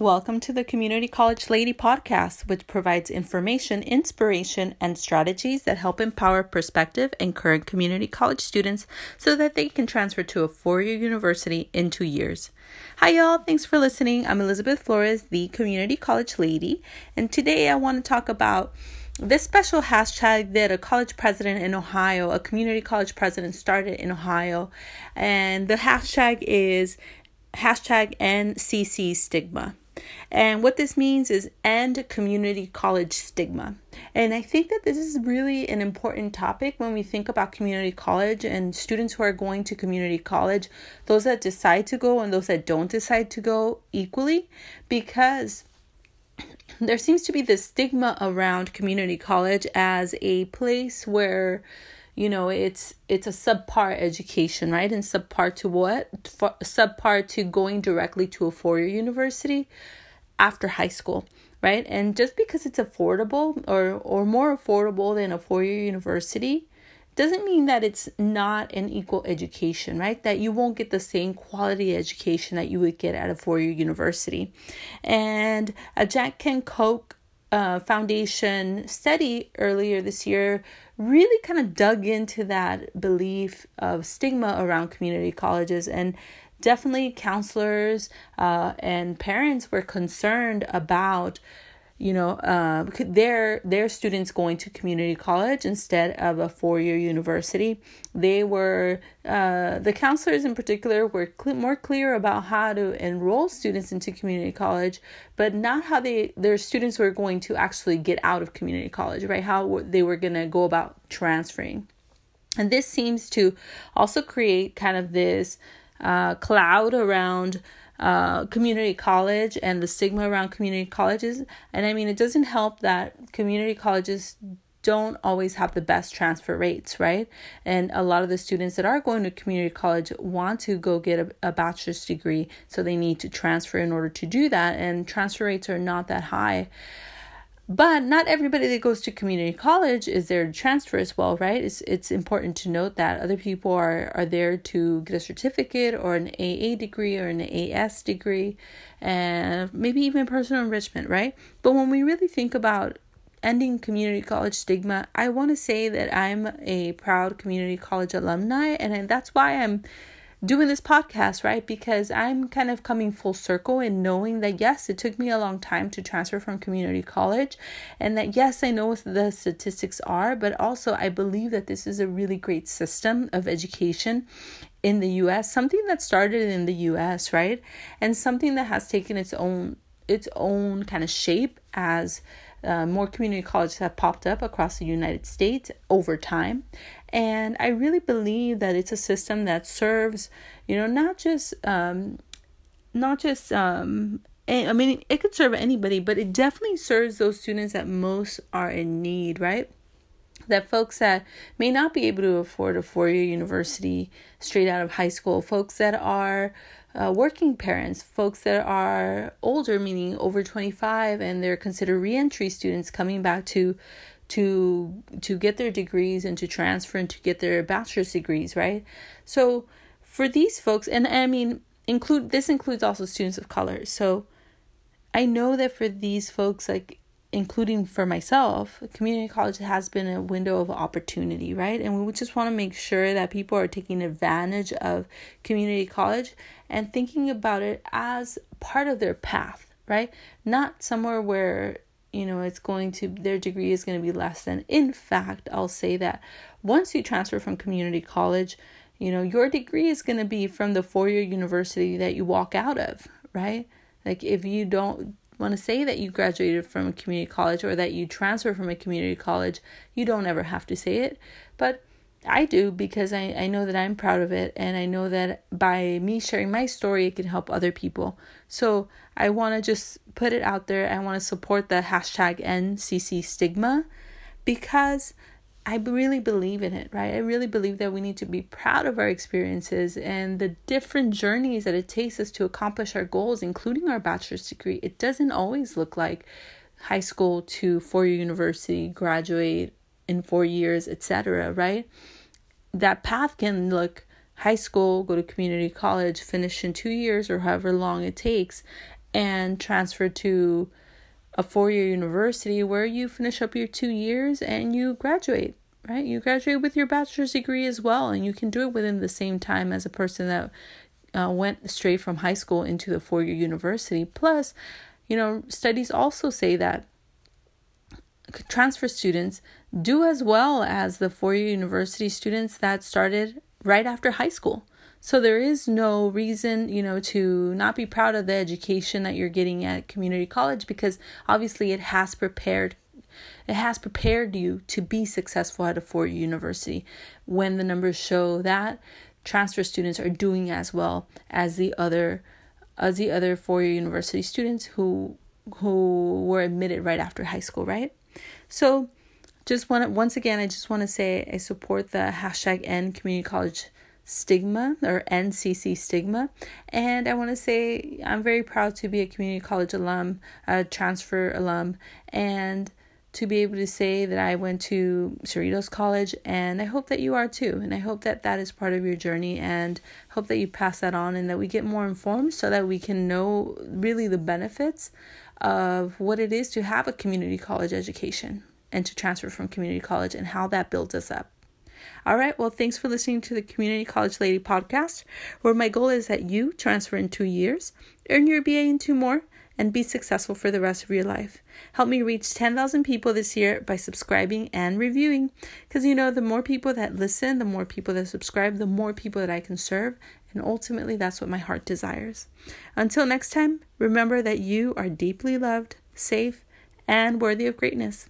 Welcome to the Community College Lady podcast, which provides information, inspiration, and strategies that help empower prospective and current community college students so that they can transfer to a four year university in two years. Hi, y'all. Thanks for listening. I'm Elizabeth Flores, the Community College Lady, and today I want to talk about this special hashtag that a college president in Ohio, a community college president, started in Ohio, and the hashtag is hashtag End CC stigma. And what this means is end community college stigma. And I think that this is really an important topic when we think about community college and students who are going to community college, those that decide to go and those that don't decide to go equally, because there seems to be this stigma around community college as a place where you know it's it's a subpar education right? And subpar to what? For, subpar to going directly to a four-year university after high school right and just because it's affordable or or more affordable than a four-year university doesn't mean that it's not an equal education, right? That you won't get the same quality education that you would get at a four year university. And a Jack Kent Cooke uh, Foundation study earlier this year really kind of dug into that belief of stigma around community colleges and definitely counselors uh, and parents were concerned about you know uh, their their students going to community college instead of a four-year university. They were uh, the counselors in particular were cl- more clear about how to enroll students into community college but not how they their students were going to actually get out of community college right? How they were going to go about transferring. And this seems to also create kind of this uh, cloud around uh, community college and the stigma around community colleges. And I mean, it doesn't help that community colleges don't always have the best transfer rates, right? And a lot of the students that are going to community college want to go get a, a bachelor's degree, so they need to transfer in order to do that. And transfer rates are not that high. But not everybody that goes to community college is there to transfer as well, right? It's it's important to note that other people are are there to get a certificate or an AA degree or an AS degree, and maybe even personal enrichment, right? But when we really think about ending community college stigma, I want to say that I'm a proud community college alumni, and that's why I'm doing this podcast, right? Because I'm kind of coming full circle in knowing that yes, it took me a long time to transfer from community college, and that yes, I know what the statistics are, but also I believe that this is a really great system of education in the US, something that started in the US, right? And something that has taken its own its own kind of shape as uh, more community colleges have popped up across the United States over time. And I really believe that it's a system that serves, you know, not just, um, not just, um, I mean, it could serve anybody, but it definitely serves those students that most are in need, right? That folks that may not be able to afford a four year university straight out of high school, folks that are uh, working parents, folks that are older, meaning over 25, and they're considered reentry students coming back to to to get their degrees and to transfer and to get their bachelor's degrees, right? So for these folks, and I mean include this includes also students of color. So I know that for these folks, like including for myself, community college has been a window of opportunity, right? And we just want to make sure that people are taking advantage of community college and thinking about it as part of their path, right? Not somewhere where you know it's going to their degree is going to be less than in fact i'll say that once you transfer from community college you know your degree is going to be from the four year university that you walk out of right like if you don't want to say that you graduated from a community college or that you transfer from a community college, you don't ever have to say it. But I do because I, I know that I'm proud of it and I know that by me sharing my story, it can help other people. So I want to just put it out there. I want to support the hashtag End CC stigma because I really believe in it, right? I really believe that we need to be proud of our experiences and the different journeys that it takes us to accomplish our goals, including our bachelor's degree. It doesn't always look like high school to four year university, graduate in four years, etc., right? That path can look high school, go to community college, finish in two years or however long it takes, and transfer to a four year university where you finish up your two years and you graduate, right? You graduate with your bachelor's degree as well, and you can do it within the same time as a person that uh, went straight from high school into the four year university. Plus, you know, studies also say that transfer students do as well as the four year university students that started right after high school. So there is no reason, you know, to not be proud of the education that you're getting at community college because obviously it has prepared it has prepared you to be successful at a four-year university when the numbers show that transfer students are doing as well as the other as the other four-year university students who who were admitted right after high school, right? So just want once again, I just want to say I support the hashtag End Community College stigma or End CC stigma. And I want to say I'm very proud to be a community college alum, a transfer alum, and to be able to say that I went to Cerritos College, and I hope that you are too. And I hope that that is part of your journey, and hope that you pass that on and that we get more informed so that we can know really the benefits of what it is to have a community college education and to transfer from community college and how that builds us up. All right, well, thanks for listening to the Community College Lady podcast, where my goal is that you transfer in two years, earn your BA in two more, and be successful for the rest of your life. Help me reach 10,000 people this year by subscribing and reviewing. Because you know, the more people that listen, the more people that subscribe, the more people that I can serve. And ultimately, that's what my heart desires. Until next time, remember that you are deeply loved, safe, and worthy of greatness.